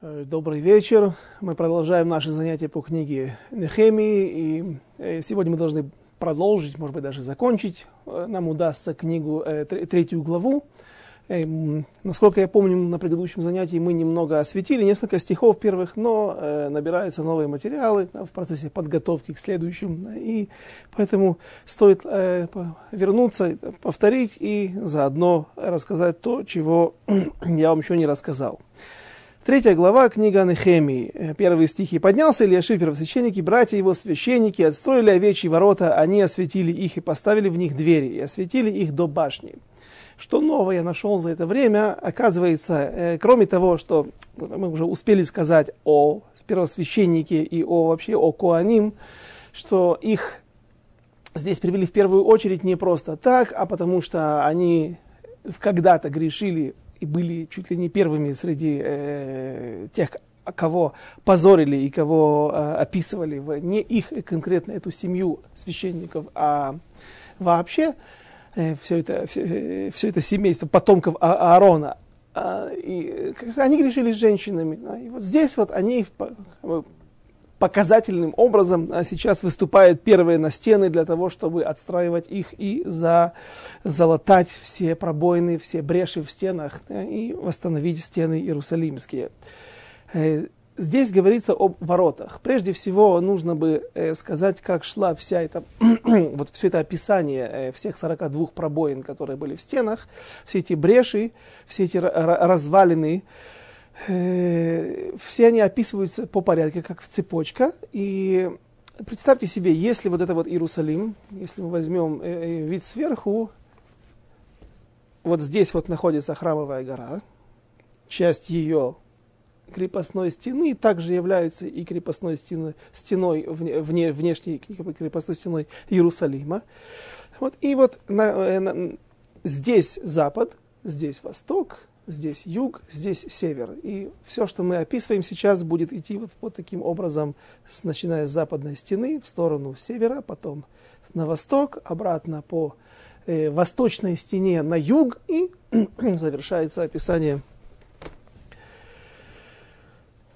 Э, добрый вечер. Мы продолжаем наши занятия по книге Нехемии. И э, сегодня мы должны продолжить, может быть, даже закончить. Э, нам удастся книгу, третью главу. Насколько я помню, на предыдущем занятии мы немного осветили несколько стихов первых, но набираются новые материалы в процессе подготовки к следующим. И поэтому стоит вернуться, повторить и заодно рассказать то, чего я вам еще не рассказал. Третья глава, книга Нехемии. Э, первые стихи. «Поднялся Ильяшив, первосвященники, братья его, священники, отстроили овечьи ворота, они осветили их и поставили в них двери, и осветили их до башни». Что нового я нашел за это время? Оказывается, э, кроме того, что мы уже успели сказать о первосвященнике и о вообще о Коаним, что их здесь привели в первую очередь не просто так, а потому что они когда-то грешили и были чуть ли не первыми среди э, тех, кого позорили и кого э, описывали, в, не их конкретно эту семью священников, а вообще э, все, это, все, все это семейство потомков а Аарона. Э, и, они грешили с женщинами. Да, и вот здесь вот они показательным образом а сейчас выступают первые на стены для того, чтобы отстраивать их и за, залатать все пробоины, все бреши в стенах и восстановить стены иерусалимские. Э, здесь говорится об воротах. Прежде всего нужно бы э, сказать, как шла вся эта, вот все это описание э, всех 42 пробоин, которые были в стенах, все эти бреши, все эти развалины, Э, все они описываются по порядку, как в цепочка. И представьте себе, если вот это вот Иерусалим, если мы возьмем э, э, вид сверху, вот здесь вот находится храмовая гора, часть ее крепостной стены также является и крепостной стеной, стеной вне, внешней крепостной стеной Иерусалима. Вот, и вот на, на, здесь запад, здесь восток, здесь юг, здесь север. И все, что мы описываем сейчас, будет идти вот, вот таким образом, начиная с западной стены в сторону севера, потом на восток, обратно по э, восточной стене на юг, и завершается описание.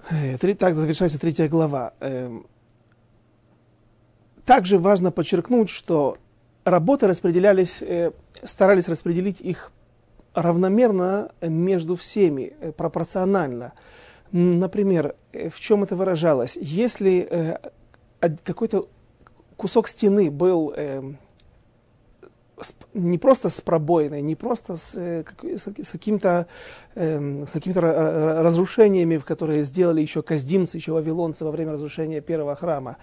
Э, три, так завершается третья глава. Э, также важно подчеркнуть, что работы распределялись, э, старались распределить их равномерно между всеми, э, пропорционально. Например, э, в чем это выражалось? Если э, какой-то кусок стены был эм, не просто с пробоиной, не просто с, э, с, каким-то, э, с какими-то разрушениями, в которые сделали еще каздимцы, еще вавилонцы во время разрушения первого храма.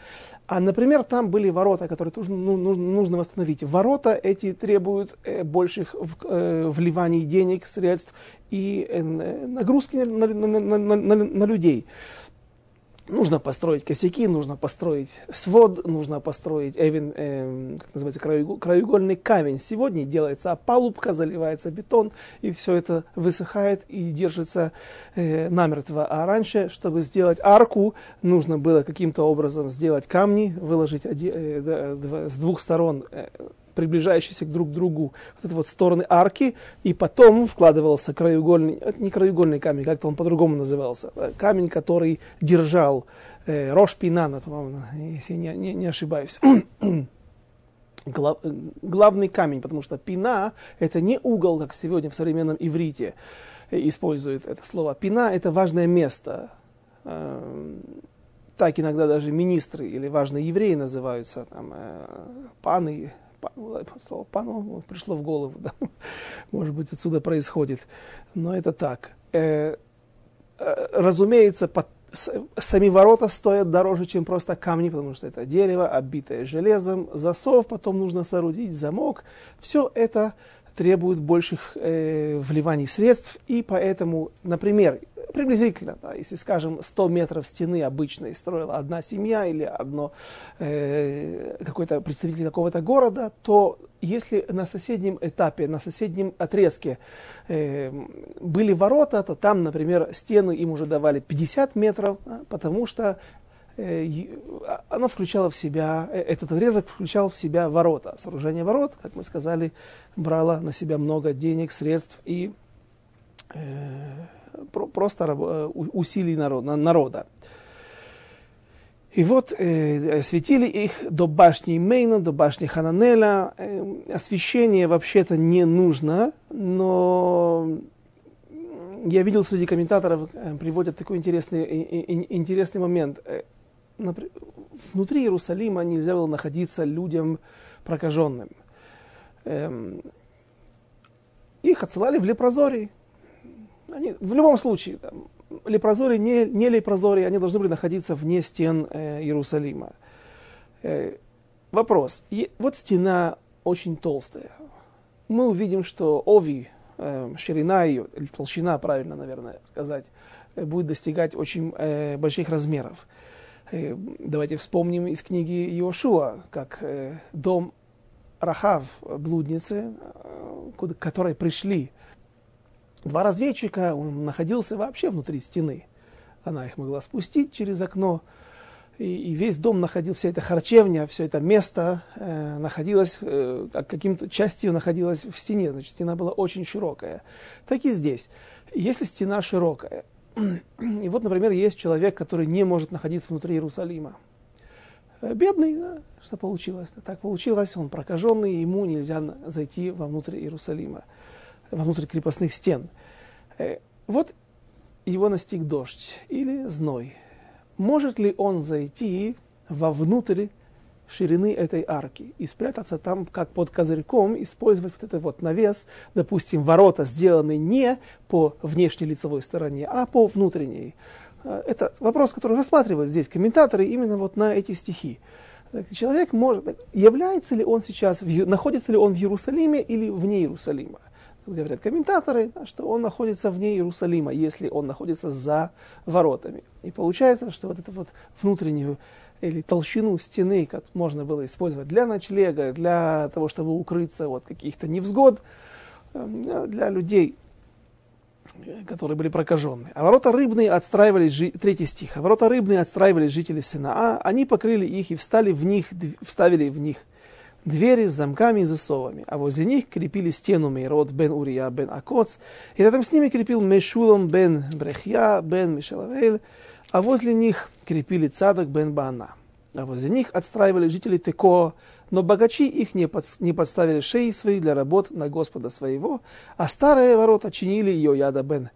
А, например, там были ворота, которые тоже ну, нужно, нужно восстановить. Ворота эти требуют э, больших в, э, вливаний денег, средств и э, нагрузки на, на, на, на, на, на людей. Нужно построить косяки, нужно построить свод, нужно построить эвен, э, как называется, краеугольный камень. Сегодня делается опалубка, заливается бетон, и все это высыхает и держится э, намертво. А раньше, чтобы сделать арку, нужно было каким-то образом сделать камни, выложить оди, э, с двух сторон э, приближающиеся друг к другу вот это вот стороны арки, и потом вкладывался краеугольный, э, не краеугольный камень, как-то он по-другому назывался, э, камень, который держал э, Рош Пинана, по-моему, если я не, не, не ошибаюсь. Глав, э, главный камень, потому что пина это не угол, как сегодня в современном иврите используют это слово. Пина это важное место. Так иногда даже министры или важные евреи называются, там, паны, слово пану пришло в голову, да. может быть, отсюда происходит. Но это так. Э, э, разумеется, под, сами ворота стоят дороже, чем просто камни, потому что это дерево, оббитое железом, засов, потом нужно соорудить замок. Все это требует больших э, вливаний средств, и поэтому, например, приблизительно, да, если, скажем, 100 метров стены обычной строила одна семья или одно, э, какой-то представитель какого-то города, то если на соседнем этапе, на соседнем отрезке э, были ворота, то там, например, стены им уже давали 50 метров, да, потому что э, оно включало в себя, э, этот отрезок включал в себя ворота. Сооружение ворот, как мы сказали, брало на себя много денег, средств и э, просто усилий народа. И вот э, осветили их до башни Мейна, до башни Хананеля. Э, освещение вообще-то не нужно, но я видел среди комментаторов, э, приводят такой интересный, э, интересный момент. Внутри Иерусалима нельзя было находиться людям прокаженным. Эм, их отсылали в лепрозорий. Они, в любом случае, там, лепрозорий, не, не лепрозорий, они должны были находиться вне стен э, Иерусалима. Э, вопрос. И, вот стена очень толстая. Мы увидим, что ови, э, ширина ее, или толщина, правильно, наверное, сказать, э, будет достигать очень э, больших размеров. Э, давайте вспомним из книги Иошуа, как э, дом Рахав, блудницы, э, к которой пришли два разведчика, он находился вообще внутри стены. Она их могла спустить через окно, и, весь дом находил, вся эта харчевня, все это место э, находилось, э, каким-то частью находилась в стене, значит, стена была очень широкая. Так и здесь. Если стена широкая, и вот, например, есть человек, который не может находиться внутри Иерусалима, э, бедный, да, что получилось? Так получилось, он прокаженный, ему нельзя зайти вовнутрь Иерусалима вовнутрь крепостных стен. Э, вот его настиг дождь или зной. Может ли он зайти вовнутрь ширины этой арки и спрятаться там, как под козырьком, использовать вот этот вот навес, допустим, ворота сделаны не по внешней лицевой стороне, а по внутренней. Э, это вопрос, который рассматривают здесь комментаторы именно вот на эти стихи. Человек может, является ли он сейчас, находится ли он в Иерусалиме или вне Иерусалима? говорят комментаторы, что он находится вне Иерусалима, если он находится за воротами. И получается, что вот эту вот внутреннюю или толщину стены, как можно было использовать для ночлега, для того, чтобы укрыться от каких-то невзгод, эм, для людей, которые были прокажены. А ворота рыбные отстраивались, жи... третий стих, а ворота рыбные отстраивались жители Синаа, они покрыли их и встали в них, вставили в них двери с замками и засовами, а возле них крепили стену Мейрод бен Урия бен Акоц, и рядом с ними крепил Мешулом бен Брехья бен Мишелавель, а возле них крепили Цадок бен Баана. А возле них отстраивали жители Теко, но богачи их не, под, не подставили шеи свои для работ на Господа своего, а старые ворота чинили Йояда бен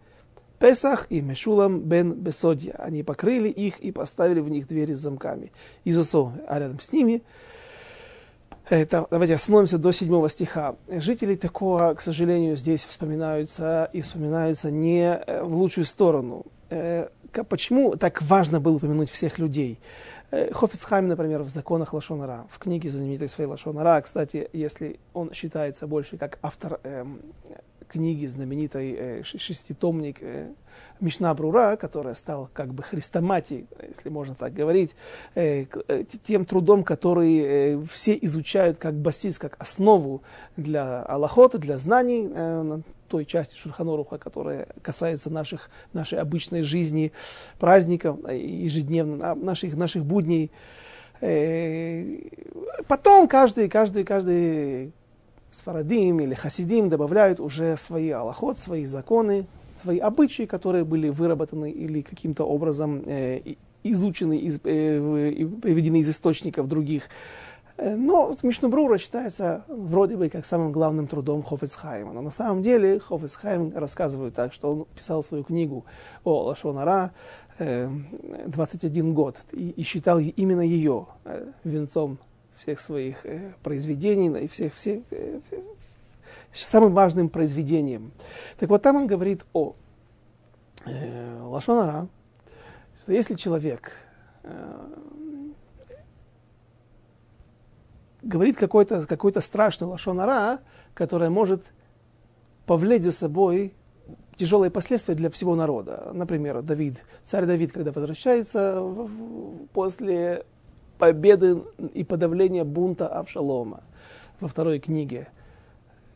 Песах и Мешулам бен Бесодья. Они покрыли их и поставили в них двери с замками и засовами, а рядом с ними это, давайте остановимся до седьмого стиха. Жители такого, к сожалению, здесь вспоминаются и вспоминаются не э, в лучшую сторону. Э, почему так важно было упомянуть всех людей? Э, Хофицхайм, например, в законах Лашонара, в книге знаменитой своей Лашонара, кстати, если он считается больше как автор эм, книги знаменитой э, шеститомник э, Мишна Брура, которая стала как бы хрестоматией, если можно так говорить, э, э, тем трудом, который э, все изучают как басис, как основу для аллахота, для знаний, той части Шурханоруха, которая касается наших, нашей обычной жизни, праздников, ежедневно, наших, наших будней. Потом каждый, каждый, каждый Сфарадим или Хасидим добавляют уже свои аллахот, свои законы, свои обычаи, которые были выработаны или каким-то образом э, изучены, из, э, приведены из источников других. Э, но Мишнабрура считается вроде бы как самым главным трудом Хофецхайма. Но на самом деле Хофецхайм рассказывает так, что он писал свою книгу о Лашонара э, 21 год и, и считал именно ее э, венцом всех своих э, произведений и всех, всех, э, самым важным произведением. Так вот, там он говорит о э, Лашонара, что если человек э, говорит какой-то какой страшный лашонара, которая может повлечь за собой тяжелые последствия для всего народа. Например, Давид, царь Давид, когда возвращается в, в, после победы и подавления бунта Авшалома во второй книге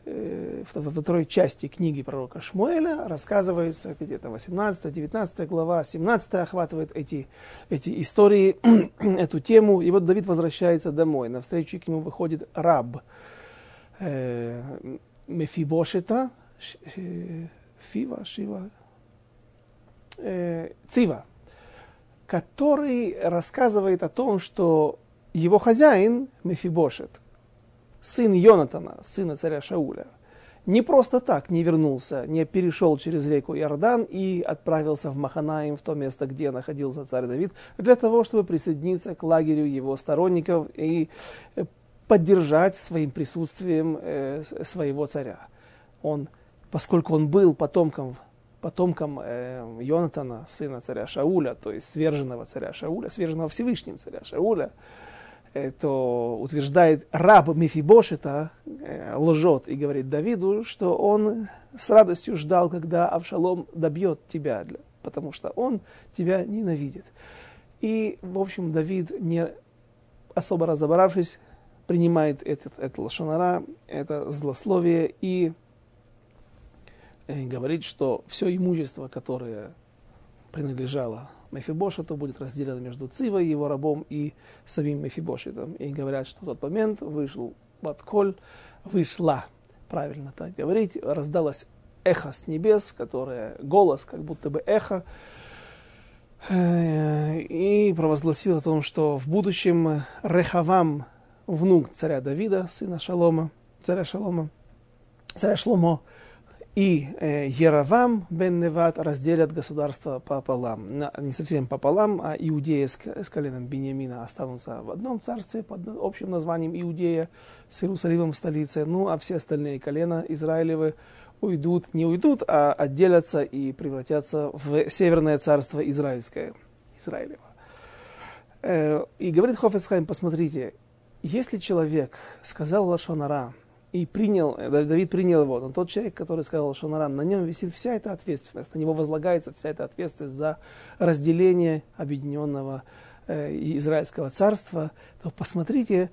во второй части книги пророка Шмуэля рассказывается где-то 18-19 глава, 17 охватывает эти, эти истории, эту тему. И вот Давид возвращается домой. Навстречу к нему выходит раб э, Мефибошета, э, Фива, Шива, э, Цива, который рассказывает о том, что его хозяин Мефибошет, сын Йонатана, сына царя Шауля, не просто так не вернулся, не перешел через реку Иордан и отправился в Маханаим, в то место, где находился царь Давид, для того, чтобы присоединиться к лагерю его сторонников и э, поддержать своим присутствием э, своего царя. Он, поскольку он был потомком, потомком э, Йонатана, сына царя Шауля, то есть сверженного царя Шауля, сверженного Всевышним царя Шауля, то утверждает раб Мефибошета, э, лжет и говорит Давиду, что он с радостью ждал, когда Авшалом добьет тебя, потому что он тебя ненавидит. И, в общем, Давид, не особо разобравшись, принимает этот, это лошонара, это злословие и э, говорит, что все имущество, которое принадлежало Мефибошету будет разделено между Цивой, его рабом, и самим Мефибошетом. И говорят, что в тот момент вышел Батколь, вышла, правильно так говорить, раздалось эхо с небес, которое, голос, как будто бы эхо, э, и провозгласил о том, что в будущем Рехавам, внук царя Давида, сына Шалома, царя Шалома, царя Шломо, и э, Яровам бен Неват разделят государство пополам. Не совсем пополам, а Иудея с, коленом Бениамина останутся в одном царстве под общим названием Иудея с Иерусалимом в столице. Ну, а все остальные колена Израилевы уйдут, не уйдут, а отделятся и превратятся в Северное царство Израильское. Израилево. Э, и говорит Хофецхайм, посмотрите, если человек сказал Лашонара, и принял, э, Давид принял его, но тот человек, который сказал Шонаран, на нем висит вся эта ответственность, на него возлагается вся эта ответственность за разделение объединенного э, израильского царства, то посмотрите,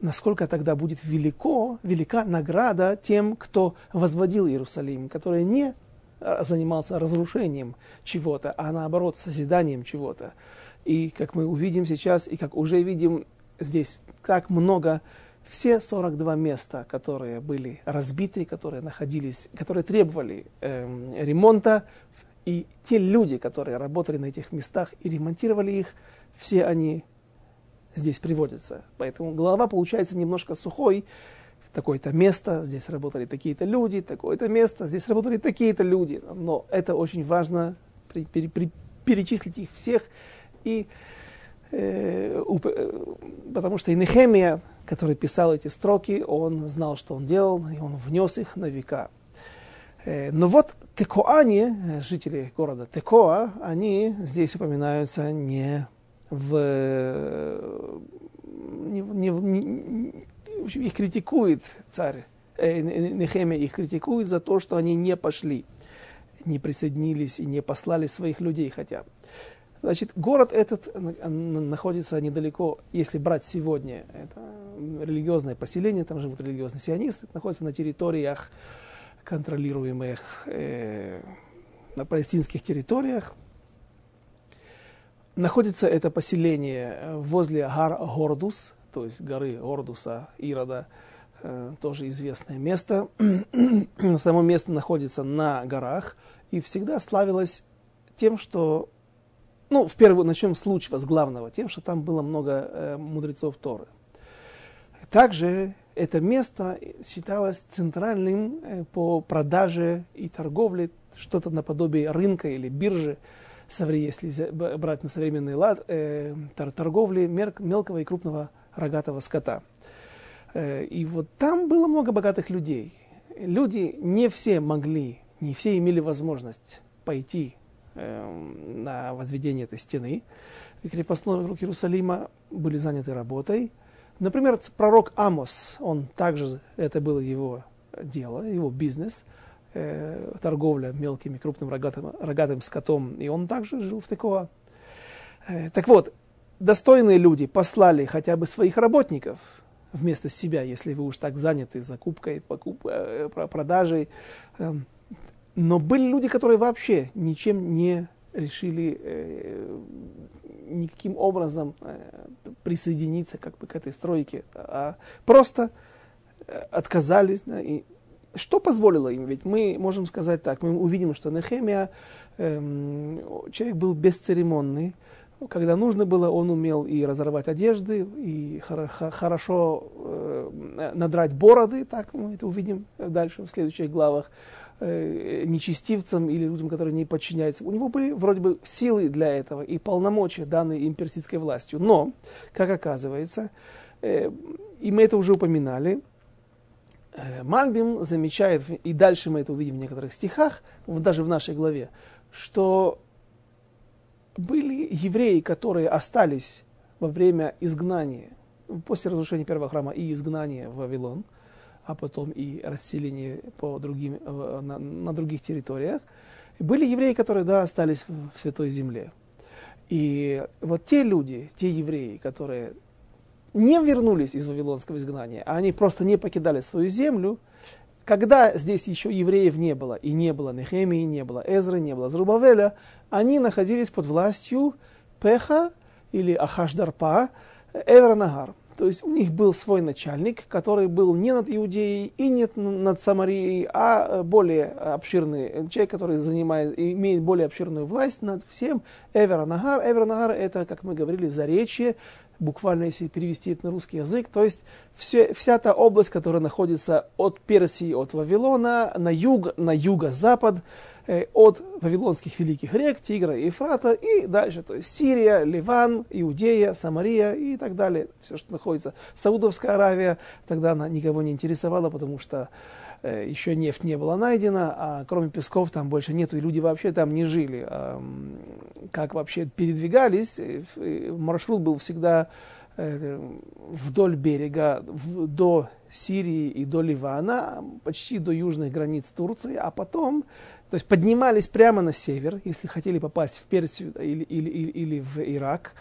насколько тогда будет велико, велика награда тем, кто возводил Иерусалим, который не э, занимался разрушением чего-то, а наоборот созиданием чего-то. И как мы увидим сейчас, и как уже видим здесь, так много все 42 места, которые были разбиты, которые находились, которые требовали э, ремонта, и те люди, которые работали на этих местах и ремонтировали их, все они здесь приводятся. Поэтому голова получается немножко сухой. Такое-то место, здесь работали такие-то люди, такое-то место, здесь работали такие-то люди. Но это очень важно при, при, при, перечислить их всех. И, э, э, потому что и Нехемия, который писал эти строки, он знал, что он делал, и он внес их на века. Э, но вот Текоане, жители города Текоа, они здесь упоминаются не в... Не, не, не, их критикует царь, э, Нехемия их критикует за то, что они не пошли, не присоединились и не послали своих людей хотя. Значит, город этот находится недалеко, если брать сегодня, это религиозное поселение, там живут религиозные сионисты, находится на территориях, контролируемых э, на палестинских территориях. Находится это поселение возле Гар Гордус, то есть горы Гордуса, Ирода, э, тоже известное место. Само место находится на горах и всегда славилось тем, что ну, в первую, начнем с лучшего, с главного, тем, что там было много э, мудрецов Торы. Также это место считалось центральным э, по продаже и торговле, что-то наподобие рынка или биржи, если брать на современный лад, э, торговли мелкого и крупного рогатого скота. Э, и вот там было много богатых людей. Люди не все могли, не все имели возможность пойти на возведение этой стены. И крепостные вокруг Иерусалима были заняты работой. Например, пророк Амос, он также, это было его дело, его бизнес, э, торговля мелким и крупным рогатым, рогатым скотом, и он также жил в Текоа. Э, так вот, достойные люди послали хотя бы своих работников вместо себя, если вы уж так заняты закупкой, покуп, э, продажей, э, но были люди, которые вообще ничем не решили э, никаким образом э, присоединиться как бы к этой стройке, а просто э, отказались да, и что позволило им? Ведь мы можем сказать так, мы увидим, что Нехемия, эм, человек был бесцеремонный, когда нужно было, он умел и разорвать одежды, и хорошо э, надрать бороды, так мы это увидим дальше в следующих главах, э, нечестивцам или людям, которые не подчиняются. У него были вроде бы силы для этого и полномочия, данные им персидской властью. Но, как оказывается, э, и мы это уже упоминали, э, Мальбим замечает, и дальше мы это увидим в некоторых стихах, даже в нашей главе, что были евреи, которые остались во время изгнания, после разрушения первого храма и изгнания в Вавилон, а потом и расселения по другим, э, на, на других территориях, были евреи, которые да, остались в Святой Земле. И вот те люди, те евреи, которые не вернулись из Вавилонского изгнания, а они просто не покидали свою землю, когда здесь еще евреев не было, и не было Нехемии, не было Эзры, не было Зрубавеля, они находились под властью Пеха или Ахашдарпа Эвранагар. То есть у них был свой начальник, который был не над Иудеей и не над Самарией, а более обширный человек, который занимает, имеет более обширную власть над всем. Эверанагар. Эверанагар это, как мы говорили, заречье, буквально если перевести это на русский язык, то есть все, вся та область, которая находится от Персии, от Вавилона, на юг, на юго-запад, э, от вавилонских великих рек, Тигра и Ефрата, и дальше, то есть Сирия, Ливан, Иудея, Самария и так далее, все, что находится. Саудовская Аравия, тогда она никого не интересовала, потому что Э, еще нефть не была найдена, а кроме песков там больше нету, и люди вообще там не жили. Как вообще передвигались, э, маршрут был всегда э, вдоль берега, до Сирии и до Ливана, почти до южных границ Турции, а потом, то есть поднимались прямо на север, если хотели попасть в Персию или, или, или, или в Ирак,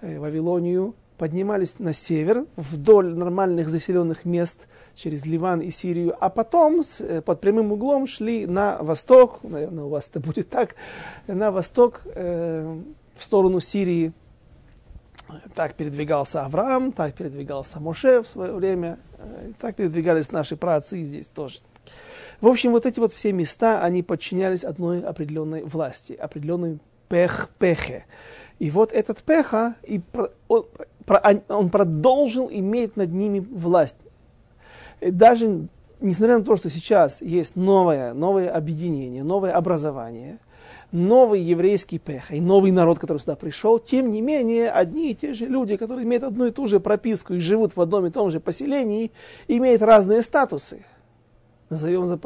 Вавилонию, поднимались на север, вдоль нормальных заселенных мест, через Ливан и Сирию, а потом с, э, под прямым углом шли на восток, наверное, у вас это будет так, на восток, э, в сторону Сирии. Так передвигался Авраам, так передвигался Моше в свое время, э, так передвигались наши праотцы здесь тоже. В общем, вот эти вот все места, они подчинялись одной определенной власти, определенной пех-пехе. И вот этот пеха, и он, он продолжил иметь над ними власть. И даже несмотря на то, что сейчас есть новое, новое объединение, новое образование, новый еврейский пех и новый народ, который сюда пришел, тем не менее, одни и те же люди, которые имеют одну и ту же прописку и живут в одном и том же поселении, имеют разные статусы назовем за,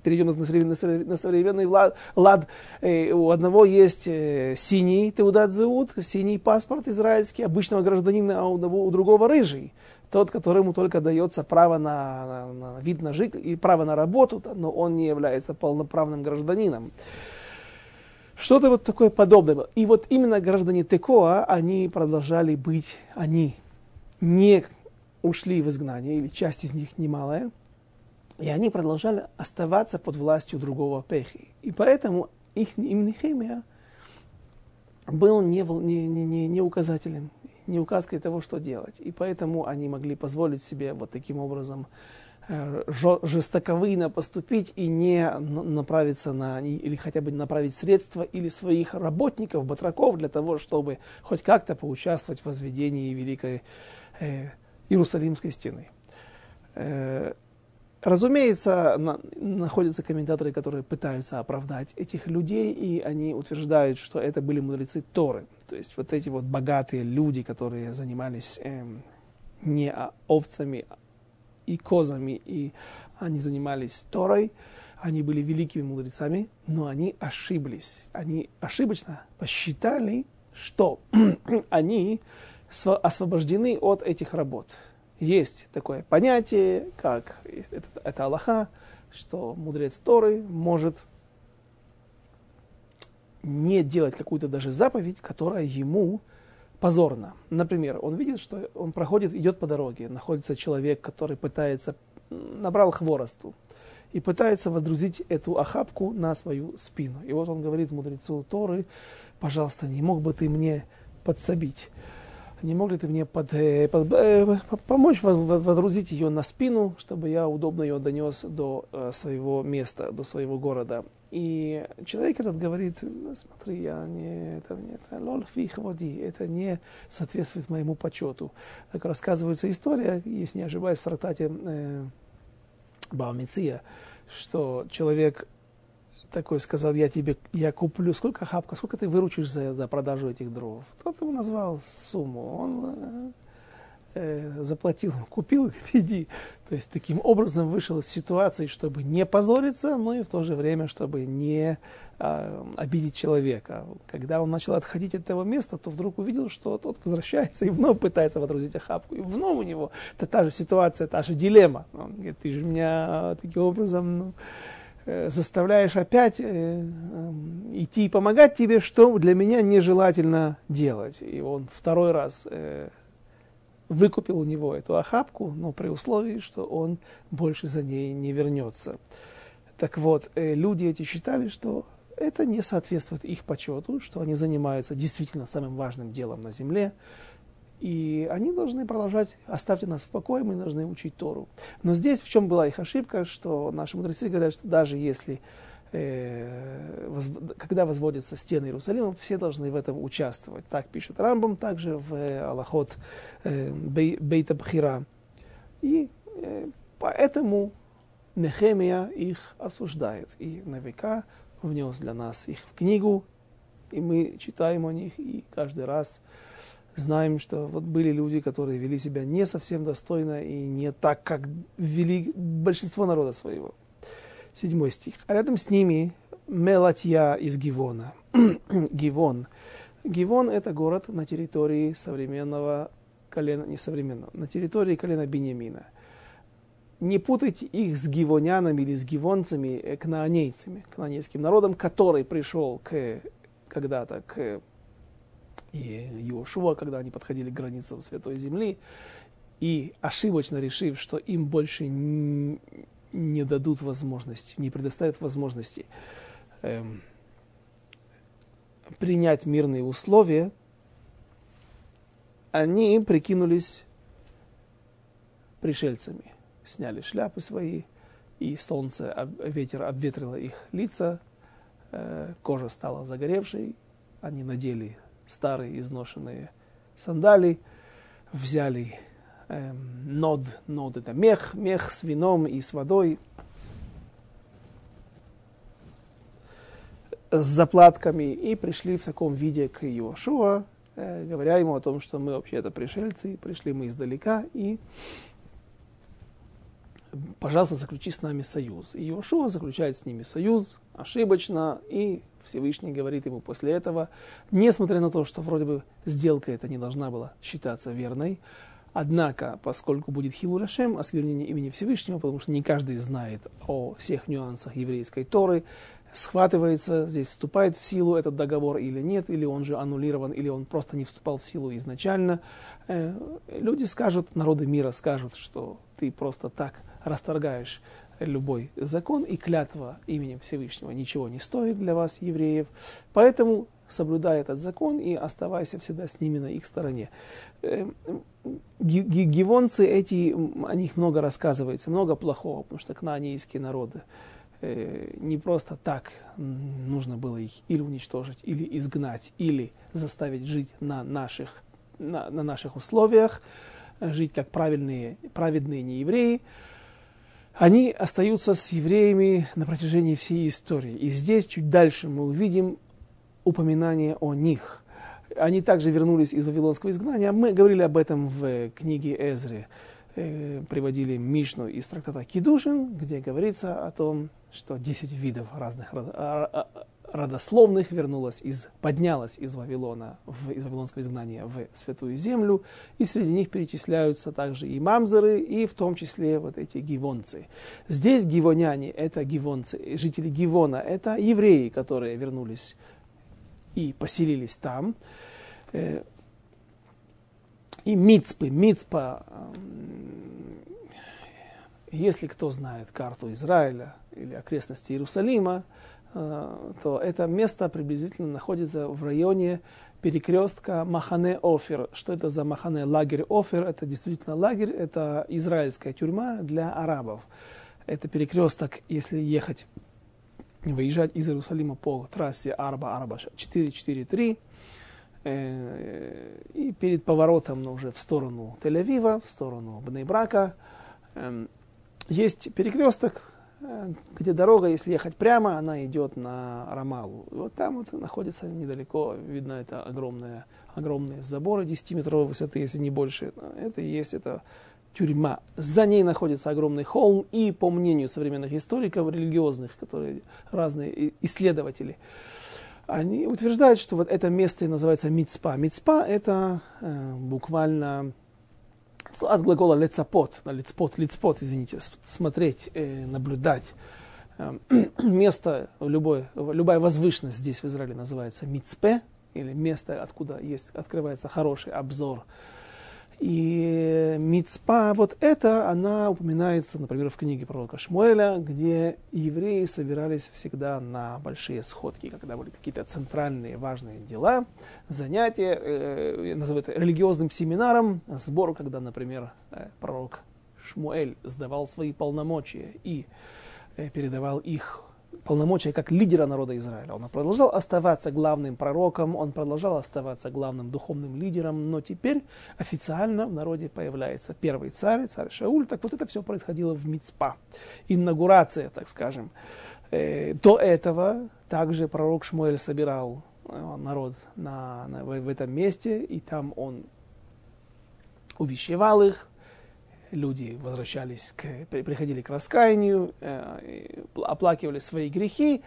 перейдем на современный, на современный лад. лад. Э, у одного есть э, синий теудат зеут, синий паспорт израильский обычного гражданина, а у, у другого рыжий. Тот, которому только дается право на, на, на вид на жить и право на работу, но он не является полноправным гражданином. Что-то вот такое подобное. И вот именно граждане Текоа, они продолжали быть, они не ушли в изгнание, или часть из них немалая, и они продолжали оставаться под властью другого Пехи. И поэтому их им Нехемия был не, не, не, не указателем, не указкой того, что делать. И поэтому они могли позволить себе вот таким образом э, жестоковыйно поступить и не направиться на, или хотя бы направить средства или своих работников, батраков, для того, чтобы хоть как-то поучаствовать в возведении Великой э, Иерусалимской стены. Э, Разумеется, на, находятся комментаторы, которые пытаются оправдать этих людей, и они утверждают, что это были мудрецы Торы. То есть вот эти вот богатые люди, которые занимались эм, не овцами и козами, и они занимались Торой, они были великими мудрецами, но они ошиблись. Они ошибочно посчитали, что они освобождены от этих работ есть такое понятие, как это, это Аллаха, что мудрец Торы может не делать какую-то даже заповедь, которая ему позорна. Например, он видит, что он проходит, идет по дороге, находится человек, который пытается, набрал хворосту и пытается водрузить эту охапку на свою спину. И вот он говорит мудрецу Торы, пожалуйста, не мог бы ты мне подсобить? Не мог ли ты мне под, э, под, э, помочь водрузить ее на спину, чтобы я удобно ее донес до э, своего места, до своего города. И человек этот говорит, смотри, я не, это, это, лолфих води, это не соответствует моему почету. Как рассказывается история, если не ошибаюсь, в трактате э, Баумиция, что человек такой сказал, я тебе, я куплю, сколько хапка, сколько ты выручишь за, за продажу этих дров? Тот ему назвал сумму, он э, э заплатил, купил, иди. То есть таким образом вышел из ситуации, чтобы не позориться, но и в то же время, чтобы не э, обидеть человека. Когда он начал отходить от этого места, то вдруг увидел, что тот возвращается и вновь пытается водрузить охапку. И вновь у него это та же ситуация, та же дилемма. Он говорит, ты же меня таким образом... Ну, заставляешь опять э, э, идти и помогать тебе, что для меня нежелательно делать. И он второй раз э, выкупил у него эту охапку, но при условии, что он больше за ней не вернется. Так вот, э, люди эти считали, что это не соответствует их почету, что они занимаются действительно самым важным делом на земле, и они должны продолжать, оставьте нас в покое, мы должны учить Тору. Но здесь в чем была их ошибка, что наши мудрецы говорят, что даже если, э, когда возводятся стены Иерусалима, все должны в этом участвовать. Так пишет Рамбам, также в э, Аллахот э, Бейта Бхира. И поэтому Нехемия их осуждает. И на века внес для нас их в книгу, и мы читаем о них, и каждый раз знаем, что вот были люди, которые вели себя не совсем достойно и не так, как вели большинство народа своего. Седьмой стих. А рядом с ними Мелатья из Гивона. Гивон. Гивон – это город на территории современного колена, не современного, на территории колена Бениамина. Не путайте их с гивонянами или с гивонцами, э, кнаанейцами, кнаанейским народом, который пришел к, когда-то к и Иошуа, когда они подходили к границам Святой Земли, и ошибочно решив, что им больше не дадут возможности, не предоставят возможности эм, принять мирные условия, они прикинулись пришельцами, сняли шляпы свои, и солнце, ветер обветрило их лица, э, кожа стала загоревшей, они надели старые изношенные сандали, взяли эм, нод, нод это мех, мех с вином и с водой, с заплатками, и пришли в таком виде к Иошуа, э, говоря ему о том, что мы вообще-то пришельцы, пришли мы издалека, и пожалуйста, заключи с нами союз. И Иошуа заключает с ними союз, ошибочно, и Всевышний говорит ему после этого, несмотря на то, что вроде бы сделка эта не должна была считаться верной, однако, поскольку будет хилуляшем, осквернение имени Всевышнего, потому что не каждый знает о всех нюансах еврейской Торы, схватывается, здесь вступает в силу этот договор или нет, или он же аннулирован, или он просто не вступал в силу изначально. Э, люди скажут, народы мира скажут, что ты просто так расторгаешь любой закон, и клятва именем Всевышнего ничего не стоит для вас, евреев. Поэтому соблюдай этот закон и оставайся всегда с ними на их стороне. Эм, гивонцы эти, о них много рассказывается, много плохого, потому что кнаанейские народы э, не просто так нужно было их или уничтожить, или изгнать, или заставить жить на наших, на, на наших условиях, жить как правильные, праведные неевреи. евреи они остаются с евреями на протяжении всей истории. И здесь, чуть дальше, мы увидим упоминание о них. Они также вернулись из Вавилонского изгнания. Мы говорили об этом в книге Эзры. Э, приводили Мишну из трактата Кидушин, где говорится о том, что 10 видов разных родословных вернулась из, поднялась из Вавилона, в, из Вавилонского изгнания в Святую Землю, и среди них перечисляются также и мамзеры, и в том числе вот эти гивонцы. Здесь гивоняне – это гивонцы, жители Гивона – это евреи, которые вернулись и поселились там. И Мицпы, Мицпа, если кто знает карту Израиля или окрестности Иерусалима, э, то это место приблизительно находится в районе перекрестка Махане Офер. Что это за Махане? Лагерь Офер. Это действительно лагерь, это израильская тюрьма для арабов. Это перекресток, если ехать, выезжать из Иерусалима по трассе Арба-Арба 443, э, и перед поворотом уже в сторону Тель-Авива, в сторону Бнейбрака, эм, есть перекресток, э, где дорога, если ехать прямо, она идет на Рамалу. Вот там вот находится недалеко, видно, это огромные, огромные заборы 10-метровой высоты, если не больше. Это и есть это тюрьма. За ней находится огромный холм, и по мнению современных историков, религиозных, которые разные исследователи, они утверждают, что вот это место называется Мицпа. Мицпа это э, буквально от глагола лецапот, лицпот, лицпот, извините, смотреть, э, наблюдать. Э, место, любой, любая возвышенность здесь в Израиле называется мицпе, или место, откуда есть, открывается хороший обзор и мицпа, вот это, она упоминается, например, в книге пророка Шмуэля, где евреи собирались всегда на большие сходки, когда были какие-то центральные важные дела, занятия, э, назову это религиозным семинаром, сбор, когда, например, э, пророк Шмуэль сдавал свои полномочия и э, передавал их полномочия как лидера народа Израиля. Он продолжал оставаться главным пророком, он продолжал оставаться главным духовным лидером, но теперь официально в народе появляется первый царь, царь Шауль. Так вот это все происходило в Мицпа. Инаугурация, так скажем. Э, до этого также пророк Шмуэль собирал э, народ на, на, в, в этом месте, и там он увещевал их, люди возвращались, к, приходили к раскаянию, э, оплакивали свои грехи,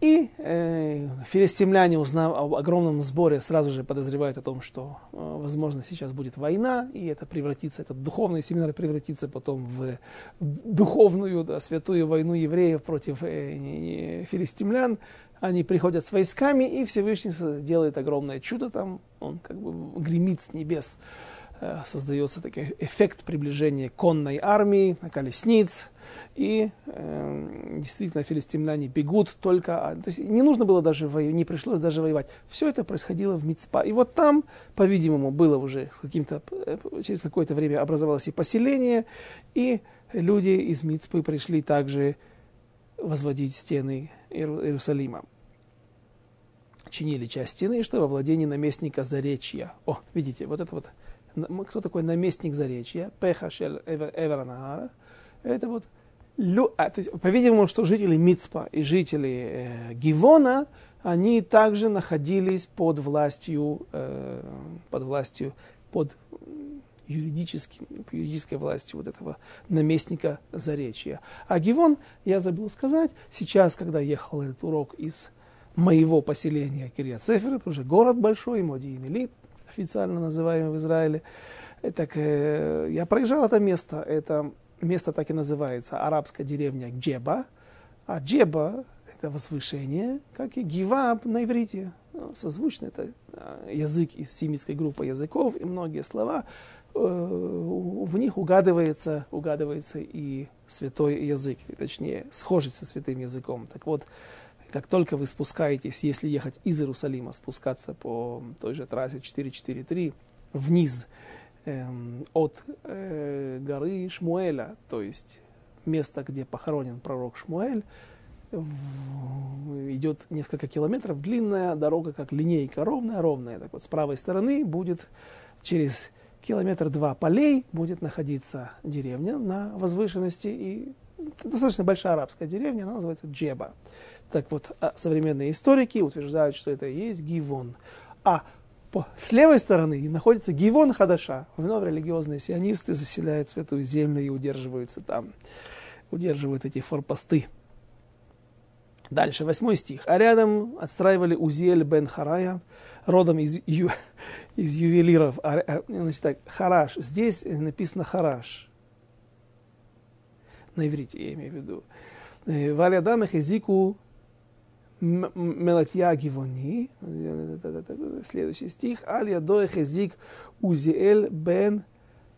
и э, филистимляне, узнав об огромном сборе, сразу же подозревают о том, что, э, возможно, сейчас будет война, и это превратится, этот духовный семинар превратится потом в духовную, да, святую войну евреев против э, филистимлян. Они приходят с войсками, и Всевышний делает огромное чудо там, он как бы гремит с небес. Э, создается такой эффект приближения конной армии, колесниц, и э, действительно филистимляне бегут только, то есть не нужно было даже воевать, не пришлось даже воевать. Все это происходило в Мицпа. И вот там, по-видимому, было уже каким-то, э, через какое-то время образовалось и поселение, и люди из Мицпы пришли также возводить стены Иерусалима чинили часть стены, что во владении наместника Заречья. О, видите, вот это вот кто такой наместник Заречья, Пехашель Эверанагара, это вот, а, то есть, по-видимому, что жители Мицпа и жители э, Гивона, они также находились под властью, э, под властью, под юридическим, юридической властью вот этого наместника Заречья. А Гивон, я забыл сказать, сейчас, когда ехал этот урок из моего поселения Кирья Цефер, это уже город большой, Модиин Элит, официально называемый в Израиле. Так, э, я проезжал это место. Это место так и называется, арабская деревня Джеба. А Джеба – это возвышение, как и Гива на иврите. Ну, созвучно, это э, язык из семитской группы языков, и многие слова, э, в них угадывается, угадывается и святой язык, точнее, схожесть со святым языком. Так вот, как только вы спускаетесь, если ехать из Иерусалима, спускаться по той же трассе 443 вниз эм, от э, горы Шмуэля, то есть место, где похоронен пророк Шмуэль, идет несколько километров, длинная дорога, как линейка, ровная, ровная. Так вот, с правой стороны будет через километр два полей будет находиться деревня на возвышенности и достаточно большая арабская деревня, она называется Джеба. Так вот, а современные историки утверждают, что это и есть Гивон. А по, с левой стороны находится Гивон Хадаша. Вновь религиозные сионисты заселяют святую землю и удерживаются там, удерживают эти форпосты. Дальше, восьмой стих. А рядом отстраивали Узель бен Харая, родом из, ю, из ювелиров. А, а, значит так, Хараш. Здесь написано Хараш. На иврите, я имею в виду. Э, Валядам Хезику Мелатья Гивони, следующий стих, Аль Ядой Хезик Узиэль бен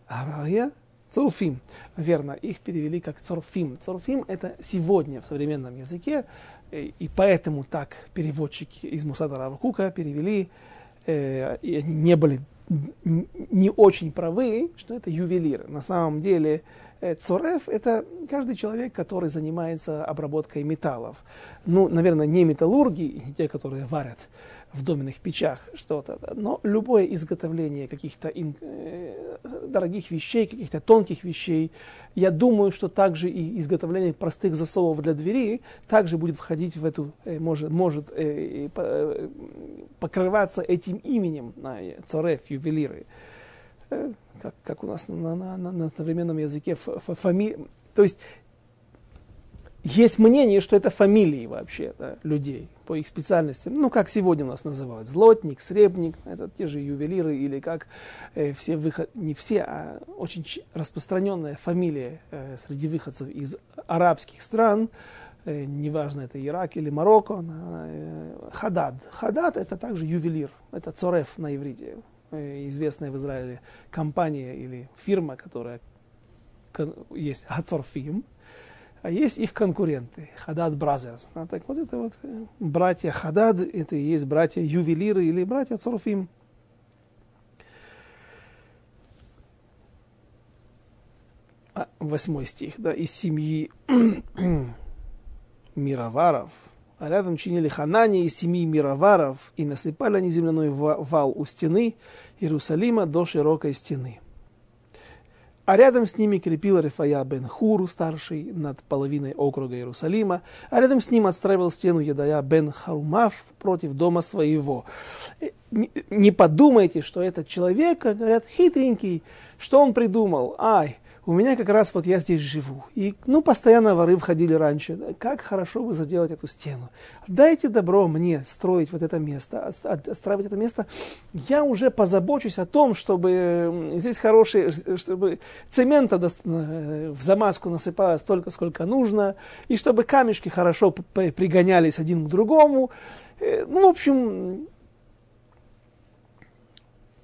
Арая Цорфим. Верно, их перевели как цорфим. Цорфим это сегодня в современном языке И поэтому так переводчики из Мусада Равкука перевели, и они не были не очень правы, что это ювелиры. На самом деле Цореф – это каждый человек, который занимается обработкой металлов. Ну, наверное, не металлурги, те, которые варят в доменных печах что-то, но любое изготовление каких-то э, дорогих вещей, каких-то тонких вещей, я думаю, что также и изготовление простых засовов для двери также будет входить в эту, э, может, может э, э, покрываться этим именем, э, цореф, ювелиры. Э, как, как у нас на, на, на, на современном языке фами... То есть есть мнение, что это фамилии вообще да, людей по их специальности. Ну, как сегодня у нас называют. Злотник, сребник, это те же ювелиры или как э, все выход... Не все, а очень распространенная фамилия э, среди выходцев из арабских стран. Э, неважно, это Ирак или Марокко. Э, Хадад. Хадад это также ювелир. Это צורף на иврите. Э, известная в Израиле компания или фирма, которая есть הצורפים, а есть их конкуренты, Хадад Brothers. А так вот это вот э, братья Хадад, это и есть братья ювелиры или братья צורפים. А, восьмой стих, да, из семьи мироваров, а рядом чинили Ханани из семьи мироваров, и насыпали они земляной вал у стены Иерусалима до широкой стены. А рядом с ними крепил Рефая бен Хур, старший над половиной округа Иерусалима, а рядом с ним отстраивал стену Едая бен Харумав против дома своего. Э, не подумайте, что этот человек, говорят, хитренький, что он придумал? Ай, у меня как раз вот я здесь живу. И, ну, постоянно воры входили раньше. Как хорошо бы заделать эту стену. Дайте добро мне строить вот это место, отстраивать это место. Я уже позабочусь о том, чтобы здесь хороший, чтобы цемента в замазку насыпалось столько, сколько нужно, и чтобы камешки хорошо пригонялись один к другому. Э, ну, в общем,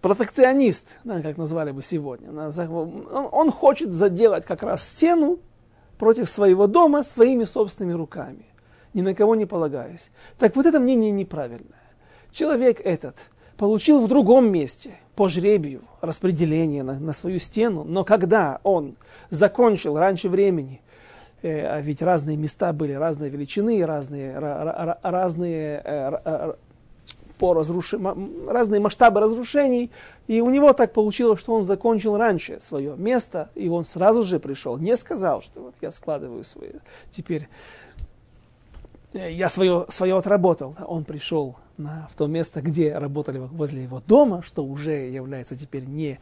протекционист, да, как назвали бы сегодня. Он, хочет заделать как раз стену против своего дома своими собственными руками, ни на кого не полагаясь. Так вот это мнение неправильное. Человек этот получил в другом месте по жребию распределение на, на свою стену, но когда он закончил раньше времени, э, а ведь разные места были, разные величины, разные, разные э, по разруш... разные масштабы разрушений, и у него так получилось, что он закончил раньше свое место, и он сразу же пришел, не сказал, что вот я складываю свои, теперь э, я свое, свое отработал. Он пришел на, в то место, где работали возле его дома, что уже является теперь не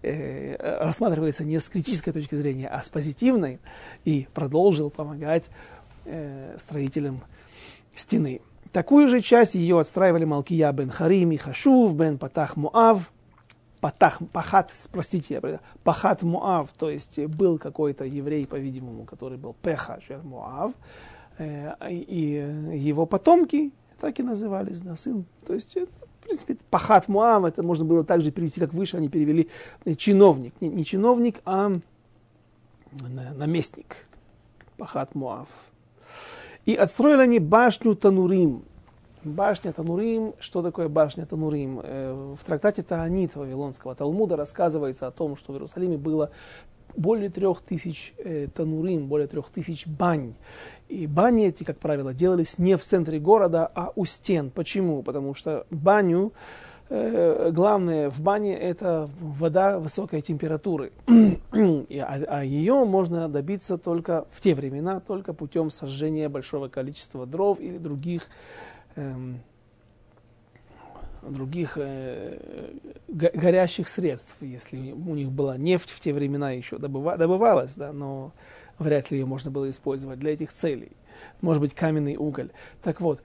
э, рассматривается не с критической точки зрения, а с позитивной, и продолжил помогать э, строителям стены. Такую же часть ее отстраивали Малкия бен Харим и Хашув бен Патах Муав. Патах, Пахат, простите, Пахат Муав, то есть был какой-то еврей, по-видимому, который был Пеха Шер Муав, э, и его потомки так и назывались, да, сын, то есть в принципе, пахат Муав, это можно было также перевести, как выше они перевели, э, чиновник. Не, не чиновник, а наместник. Пахат Муав. И отстроили они башню Танурим. Башня Танурим, что такое башня Танурим? Э, в трактате Таанит Вавилонского Талмуда рассказывается о том, что в Иерусалиме было более трех тысяч э, танурим, более трех тысяч бань. И бани эти, как правило, делались не в центре города, а у стен. Почему? Потому что баню главное в бане это вода высокой температуры. а, а ее можно добиться только в те времена, только путем сожжения большого количества дров или других, эм, других э, горящих средств. Если у них была нефть в те времена еще добыва, добывалась, да, но вряд ли ее можно было использовать для этих целей. Может быть, каменный уголь. Так вот,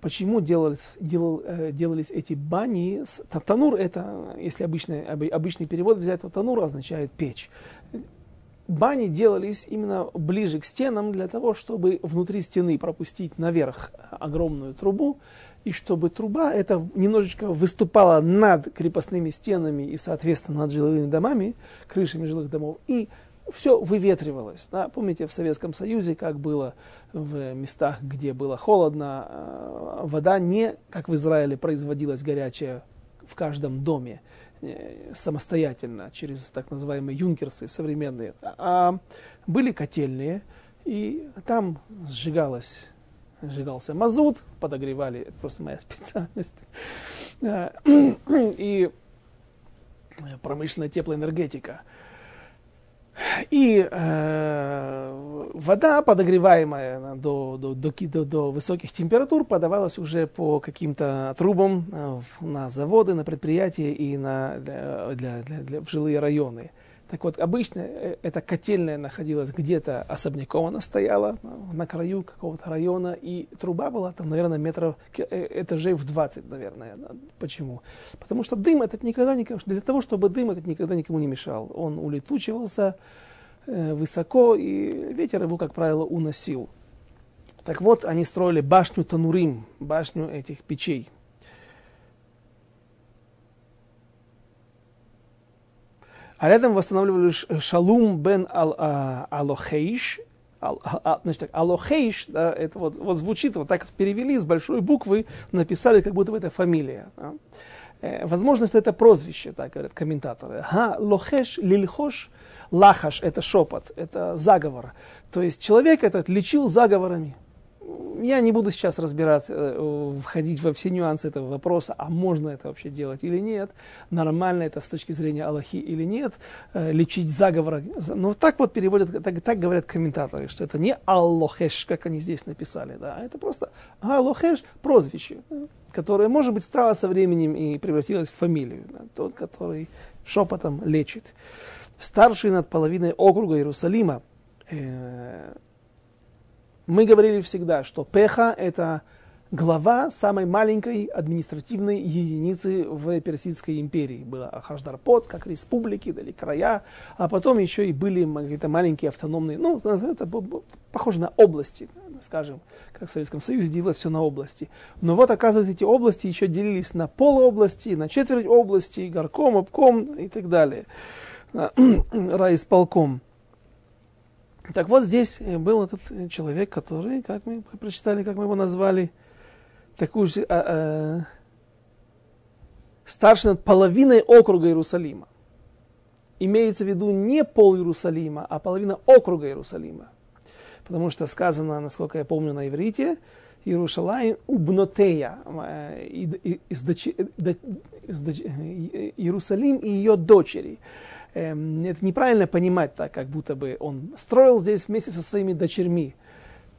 почему делались, делал, э, делались эти бани. Танур это, если обычный, обычный перевод взять, то танур означает печь. Бани делались именно ближе к стенам для того, чтобы внутри стены пропустить наверх огромную трубу, и чтобы труба это немножечко выступала над крепостными стенами и, соответственно, над жилыми домами, крышами жилых домов, и все выветривалось. Да? Помните, в Советском Союзе, как было в местах, где было холодно, э, вода не, как в Израиле, производилась горячая в каждом доме э, самостоятельно, через так называемые юнкерсы современные, а были котельные, и там сжигалось сжигался мазут, подогревали, это просто моя специальность, и промышленная теплоэнергетика. И э, вода, подогреваемая до, до, до, до, до высоких температур, подавалась уже по каким-то трубам э, на заводы, на предприятия и на, для, для, для, для, в жилые районы. Так вот, обычно э, эта котельная находилась где-то особняком, она стояла на краю какого-то района, и труба была там, наверное, метров, э, этажей в 20, наверное. Почему? Потому что дым этот никогда никому, для того, чтобы дым этот никогда никому не мешал. Он улетучивался э, высоко, и ветер его, как правило, уносил. Так вот, они строили башню Танурим, башню этих печей. А рядом восстанавливали Шалум бен а, Алохейш. Ал, а, значит так, Алохейш, да, это вот, вот звучит, вот так перевели с большой буквы, написали, как будто бы это фамилия. Да. Э, возможно, что это прозвище, так говорят комментаторы. Ха, лохеш, лильхош, лахаш, это шепот, это заговор. То есть человек этот лечил заговорами я не буду сейчас разбираться, э, входить во все нюансы этого вопроса, а можно это вообще делать или нет, нормально это с точки зрения Аллахи или нет, э, лечить заговор. Но так вот переводят, так, так говорят комментаторы, что это не Аллохеш, как они здесь написали, да, а это просто Аллохеш, прозвище, которое, может быть, стало со временем и превратилось в фамилию, да, тот, который шепотом лечит. Старший над половиной округа Иерусалима, э, мы говорили всегда, что Пеха – это глава самой маленькой административной единицы в Персидской империи. Была Ахашдарпот, как республики, дали края, а потом еще и были какие-то маленькие автономные, ну, это похоже на области, скажем, как в Советском Союзе делилось все на области. Но вот, оказывается, эти области еще делились на полуобласти, на четверть области, горком, обком и так далее, райисполком. Так вот здесь э, был этот э, человек, который, как мы прочитали, как мы его назвали, такую же, а, а, старше над половиной округа Иерусалима. Имеется в виду не пол Иерусалима, а половина округа Иерусалима. Потому что сказано, насколько я помню на иврите, Иерушалаем убнотея, э, Иерусалим и ее дочери эм, это неправильно понимать так, как будто бы он строил здесь вместе со своими дочерьми.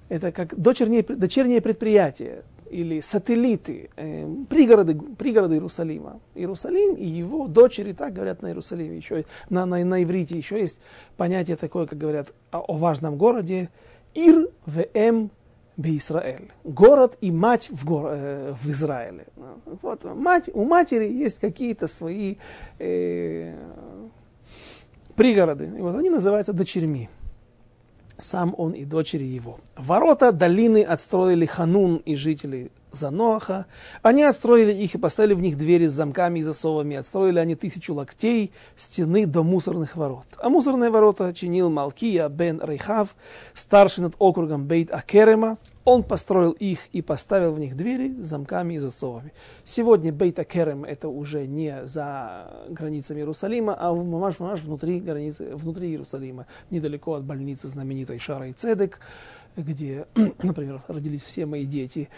Это как дочернее, дочернее предприятие или сателлиты, э, пригороды, пригороды Иерусалима. Иерусалим и его дочери, так говорят на Иерусалиме, еще на, на, на иврите еще есть понятие такое, как говорят о, о важном городе, Ир вм Израиль. Город и мать в, гор, э, в Израиле. Вот, мать, у матери есть какие-то свои э, пригороды. И вот они называются дочерьми. Сам он и дочери его. Ворота долины отстроили Ханун и жители Заноаха. Они отстроили их и поставили в них двери с замками и засовами. Отстроили они тысячу локтей стены до мусорных ворот. А мусорные ворота чинил Малкия бен Рейхав, старший над округом Бейт Акерема. Он построил их и поставил в них двери замками и засовами. Сегодня Бейт Акерем это уже не за границами Иерусалима, а в Мамаш Мамаш внутри, границы, внутри Иерусалима, недалеко от больницы знаменитой Шара и Цедек где, например, родились все мои дети,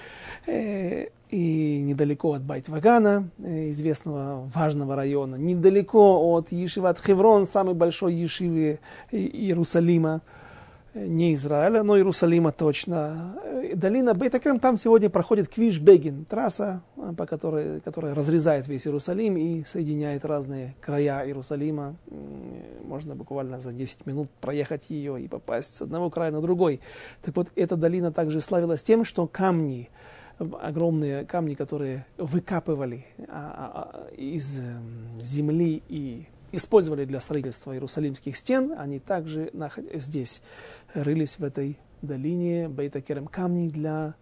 э, и недалеко от Байт-Вагана, э, известного важного района, недалеко от Ешиват Хеврон, самой большой ешивы Иерусалима, не Израиля, но Иерусалима точно. Долина Бейтакрем, там сегодня проходит Квиш Бегин, трасса, по которой, которая разрезает весь Иерусалим и соединяет разные края Иерусалима. Можно буквально за 10 минут проехать ее и попасть с одного края на другой. Так вот, эта долина также славилась тем, что камни, огромные камни, которые выкапывали а, а, а, из земли и использовали для строительства иерусалимских стен, они также здесь рылись в этой долине Бейтакерем камни для,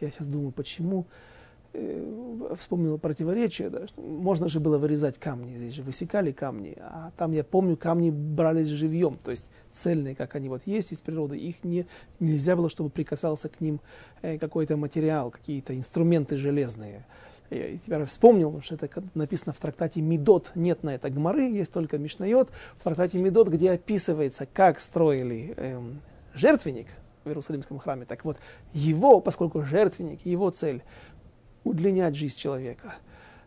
я сейчас думаю, почему, э, вспомнил противоречие, да, можно же было вырезать камни, здесь же высекали камни, а там, я помню, камни брались живьем, то есть цельные, как они вот есть из природы, их не, нельзя было, чтобы прикасался к ним э, какой-то материал, какие-то инструменты железные. Я теперь вспомнил, что это написано в трактате Медот, нет на это Гмары, есть только Мишнайот. В трактате Медот, где описывается, как строили эм, жертвенник в Иерусалимском храме. Так вот, его, поскольку жертвенник, его цель удлинять жизнь человека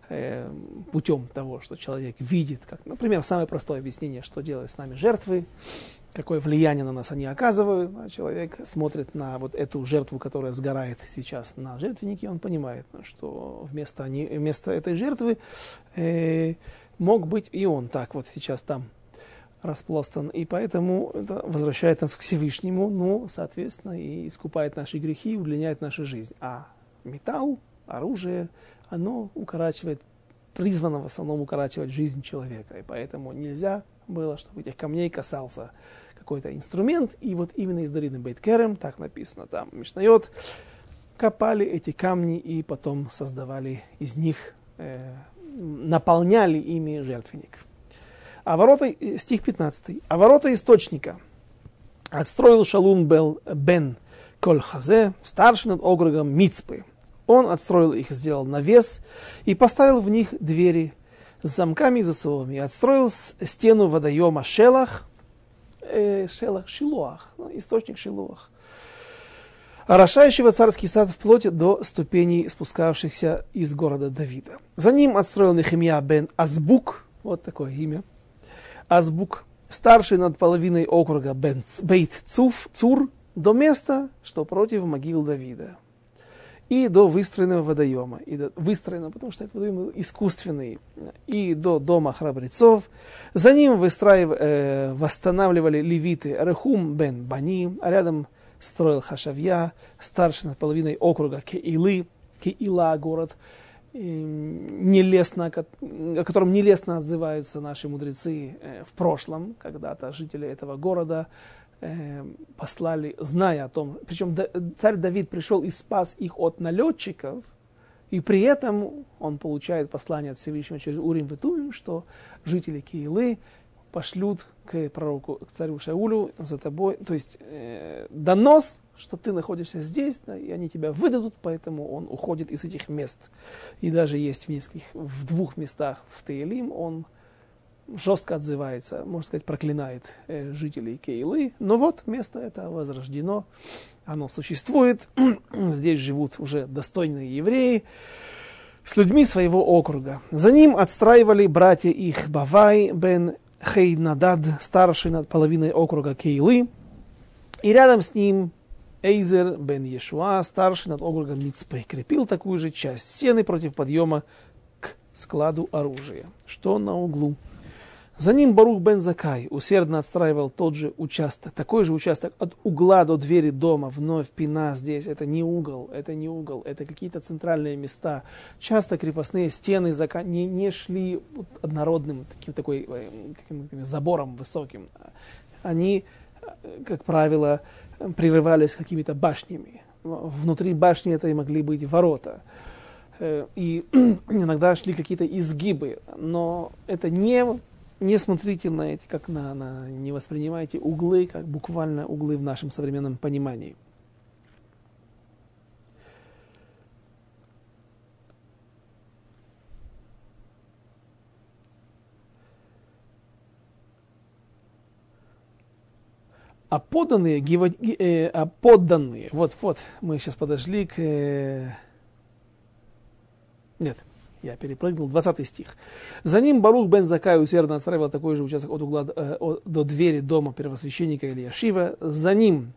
э, путем того, что человек видит, как, например, самое простое объяснение, что делают с нами жертвы, какое влияние на нас они оказывают. А человек смотрит на вот эту жертву, которая сгорает сейчас на жертвеннике, он понимает, что вместо, они, вместо этой жертвы э, мог быть и он так вот сейчас там распластан. И поэтому это возвращает нас к Всевышнему, ну, соответственно, и искупает наши грехи, удлиняет нашу жизнь. А металл, оружие, оно укорачивает, призвано в основном укорачивать жизнь человека. И поэтому нельзя было, чтобы этих камней касался какой-то инструмент. И вот именно из Дарины Бейткерем, так написано там, Мишнает, копали эти камни и потом создавали из них, э, наполняли ими жертвенник. А ворота, э, стих 15. А ворота источника отстроил Шалун Бел Бен Кольхазе, старший над округом Мицпы. Он отстроил их, сделал навес и поставил в них двери с замками и засовами. Отстроил стену водоема Шелах, э, Шелах, Шилуах, ну, источник Шилуах, орошающего царский сад вплоть до ступеней, спускавшихся из города Давида. За ним отстроил Нехемия бен Азбук, вот такое имя, Азбук, старший над половиной округа бен Бейт Цуф, Цур, до места, что против могил Давида и до выстроенного водоема, и до, выстроенного, потому что этот водоем искусственный, и до дома храбрецов. За ним выстраив, э, восстанавливали левиты Рехум бен Бани, а рядом строил Хашавья, старший над половиной округа Кеилы, Кеила город, нелестно, о котором нелестно отзываются наши мудрецы э, в прошлом, когда-то жители этого города э, послали, зная о том, причем царь Давид пришел и спас их от налетчиков, и при этом он получает послание от Всевышнего через Урим Ветумим, что жители Киилы пошлют к пророку, к царю Шаулю за тобой, то есть э, донос, что ты находишься здесь, да, и они тебя выдадут, поэтому он уходит из этих мест. И даже есть в нескольких, в двух местах в Таилим он жестко отзывается, можно сказать, проклинает э, жителей Кейлы. Но вот место это возрождено, оно существует. Здесь живут уже достойные евреи с людьми своего округа. За ним отстраивали братья их Бавай бен Хейнадад, старший над половиной округа Кейлы. И рядом с ним Эйзер бен Ешуа, старший над округом Мицпы, крепил такую же часть стены против подъема к складу оружия, что на углу за ним Барух бен Закай усердно отстраивал тот же участок, такой же участок от угла до двери дома, вновь пина здесь, это не угол, это не угол, это какие-то центральные места. Часто крепостные стены не, не шли однородным таким, такой, э, каким, забором высоким. Они, как правило, прерывались какими-то башнями. Внутри башни это и могли быть ворота э, и иногда шли какие-то изгибы, но это не не смотрите на эти, как на, на, не воспринимайте углы, как буквально углы в нашем современном понимании. А подданные, э, а подданные, вот, вот, мы сейчас подошли к... Э, нет, я перепрыгнул, 20 стих. За ним Барух бен Закай усердно отстраивал такой же участок от угла э, до двери дома первосвященника Ильяшива. За ним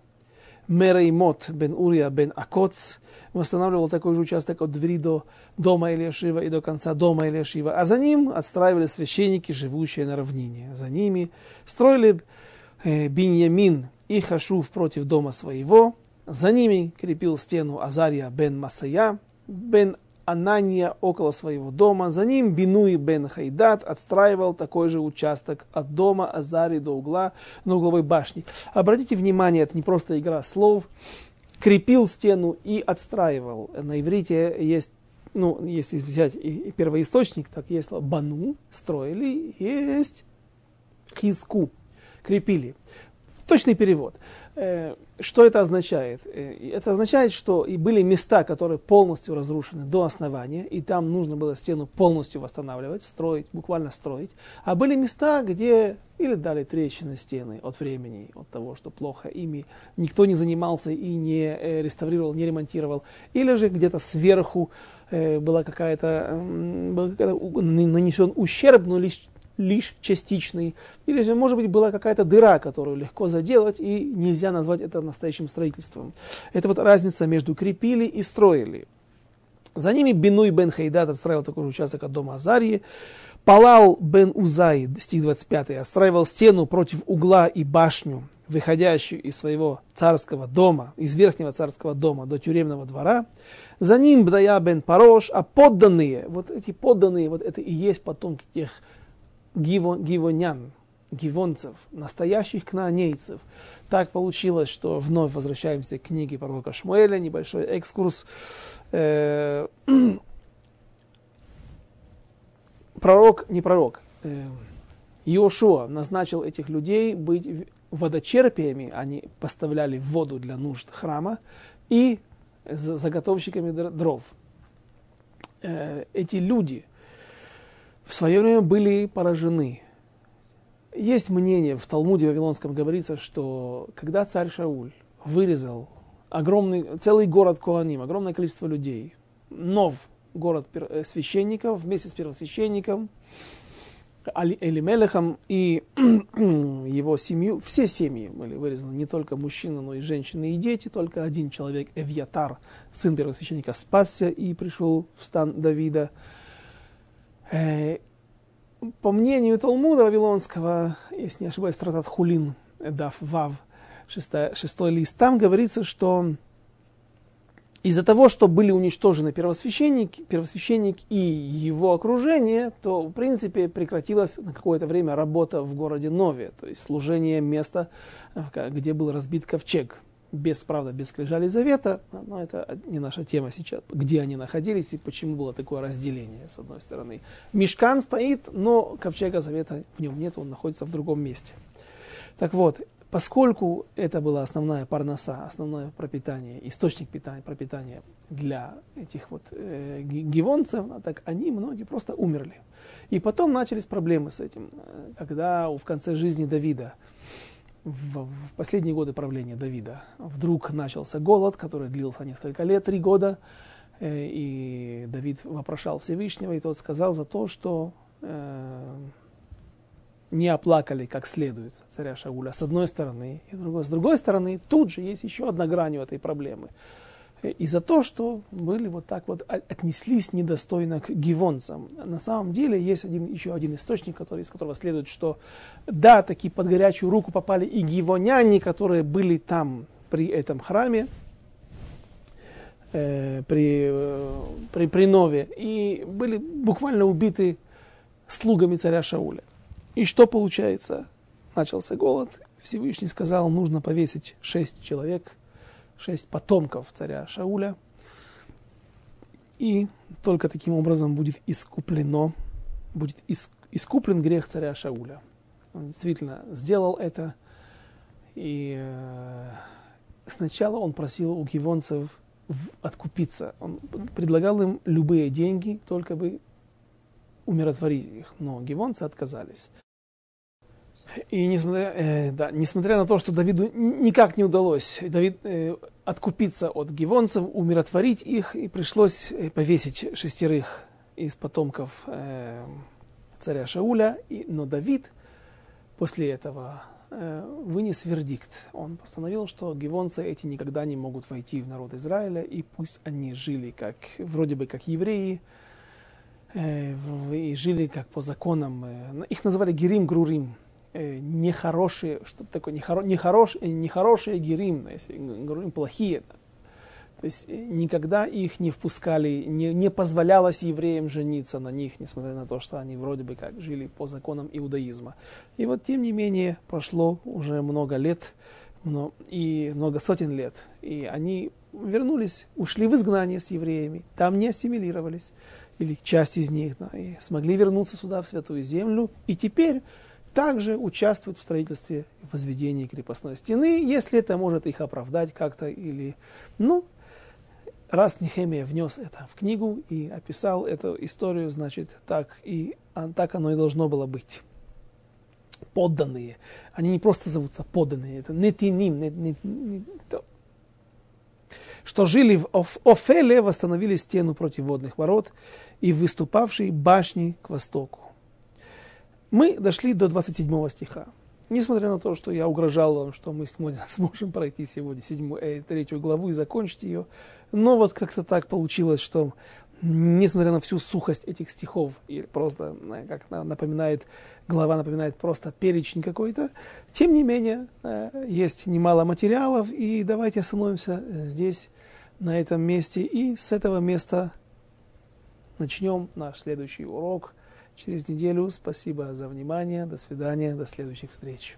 Мереймот бен Урия бен Акоц восстанавливал такой же участок от двери до дома Ильяшива и до конца дома Ильяшива. А за ним отстраивали священники, живущие на равнине. За ними строили э, Биньямин и Хашув против дома своего. За ними крепил стену Азария бен Масая, бен Анания около своего дома. За ним Бинуи бен Хайдат отстраивал такой же участок от дома Азари до угла на угловой башне. Обратите внимание, это не просто игра слов. Крепил стену и отстраивал. На иврите есть ну, если взять и, первоисточник, так есть бану, строили, есть хизку, крепили. Точный перевод. Э, что это означает? Э, это означает, что и были места, которые полностью разрушены до основания, и там нужно было стену полностью восстанавливать, строить, буквально строить. А были места, где или дали трещины стены от времени, от того, что плохо ими никто не занимался и не э, реставрировал, не ремонтировал. Или же где-то сверху была какая-то, был нанесен ущерб, но лишь лишь частичный, или же, может быть, была какая-то дыра, которую легко заделать, и нельзя назвать это настоящим строительством. Это вот разница между крепили и строили. За ними Бенуй бен Хайдат отстраивал такой же участок от дома Азарии. Палал бен Узай, стих 25, отстраивал стену против угла и башню, выходящую из своего царского дома, из верхнего царского дома до тюремного двора. За ним Бдая бен Парош, а подданные, вот эти подданные, вот это и есть потомки тех гивон, гивонян, гивонцев, настоящих кнаанейцев. Так получилось, что вновь возвращаемся к книге пророка Шмуэля, небольшой экскурс. Э, пророк, не пророк, э, Иошуа назначил этих людей быть водочерпиями, они поставляли воду для нужд храма, и заготовщиками дров. Э, эти люди – в свое время были поражены. Есть мнение, в Талмуде Вавилонском говорится, что когда царь Шауль вырезал огромный, целый город Куаним, огромное количество людей, нов город э, священников вместе с первосвященником, Элимелехом и его семью, все семьи были вырезаны, не только мужчины, но и женщины и дети, только один человек, Эвьятар, сын первосвященника, спасся и пришел в стан Давида. Э, по мнению Талмуда Вавилонского, если не ошибаюсь, стратат Хулин, Дав Вав, шестой, шестой лист, там говорится, что из-за того, что были уничтожены первосвященник, первосвященник и его окружение, то, в принципе, прекратилась на какое-то время работа в городе Нове, то есть служение места, где был разбит ковчег без, правда, без скрижали завета, но это не наша тема сейчас, где они находились и почему было такое разделение, с одной стороны. Мешкан стоит, но ковчега завета в нем нет, он находится в другом месте. Так вот, поскольку это была основная парноса, основное пропитание, источник питания, пропитания для этих вот э, гивонцев, так они многие просто умерли. И потом начались проблемы с этим, э, когда в конце жизни Давида в, в последние годы правления Давида вдруг начался голод, который длился несколько лет, три года, э, и Давид вопрошал Всевышнего, и тот сказал за то, что э, не оплакали как следует царя Шауля с одной стороны, и другой, с другой стороны тут же есть еще одна грань у этой проблемы – и за то, что были вот так вот отнеслись недостойно к гивонцам. На самом деле есть один, еще один источник, который, из которого следует, что да, таки под горячую руку попали и гивоняне, которые были там при этом храме, э, при, э, при, при Нове, и были буквально убиты слугами царя Шауля. И что получается? Начался голод, Всевышний сказал, нужно повесить шесть человек – шесть потомков царя Шауля. И только таким образом будет искуплено, будет искуплен грех царя Шауля. Он действительно сделал это. И э, сначала он просил у гивонцев откупиться. Он предлагал им любые деньги, только бы умиротворить их. Но гивонцы отказались. И несмотря, э, да, несмотря на то, что Давиду никак не удалось Давид, э, откупиться от гивонцев, умиротворить их, и пришлось э, повесить шестерых из потомков э, царя Шауля. И, но Давид после этого э, вынес вердикт. Он постановил, что гивонцы эти никогда не могут войти в народ Израиля, и пусть они жили как, вроде бы как евреи, э, и жили как по законам. Э, их называли Герим Грурим э, нехорошие, что такое нехоро, нехорош, э, нехорошие герим, если говорим плохие. Да. То есть э, никогда их не впускали, не, не позволялось евреям жениться на них, несмотря на то, что они вроде бы как жили по законам иудаизма. И вот тем не менее прошло уже много лет, но, и много сотен лет. И они вернулись, ушли в изгнание с евреями, там не ассимилировались, или часть из них, да, и смогли вернуться сюда, в Святую Землю, и теперь также участвуют в строительстве и возведении крепостной стены, если это может их оправдать как-то, или, ну, раз Нехемия внес это в книгу и описал эту историю, значит, так, и так оно и должно было быть. Подданные. Они не просто зовутся подданные, это не, не, не, то. что жили в Офеле, восстановили стену против водных ворот и выступавшие башни к востоку. Мы дошли до 27 стиха. Несмотря на то, что я угрожал вам, что мы сможем пройти сегодня седьмую, э, третью главу и закончить ее, но вот как-то так получилось, что несмотря на всю сухость этих стихов, и просто, э, как напоминает, глава напоминает просто перечень какой-то, тем не менее, э, есть немало материалов, и давайте остановимся э, здесь, на этом месте, и с этого места начнем наш следующий урок – через неделю. Спасибо за внимание. До свидания. До следующих встреч.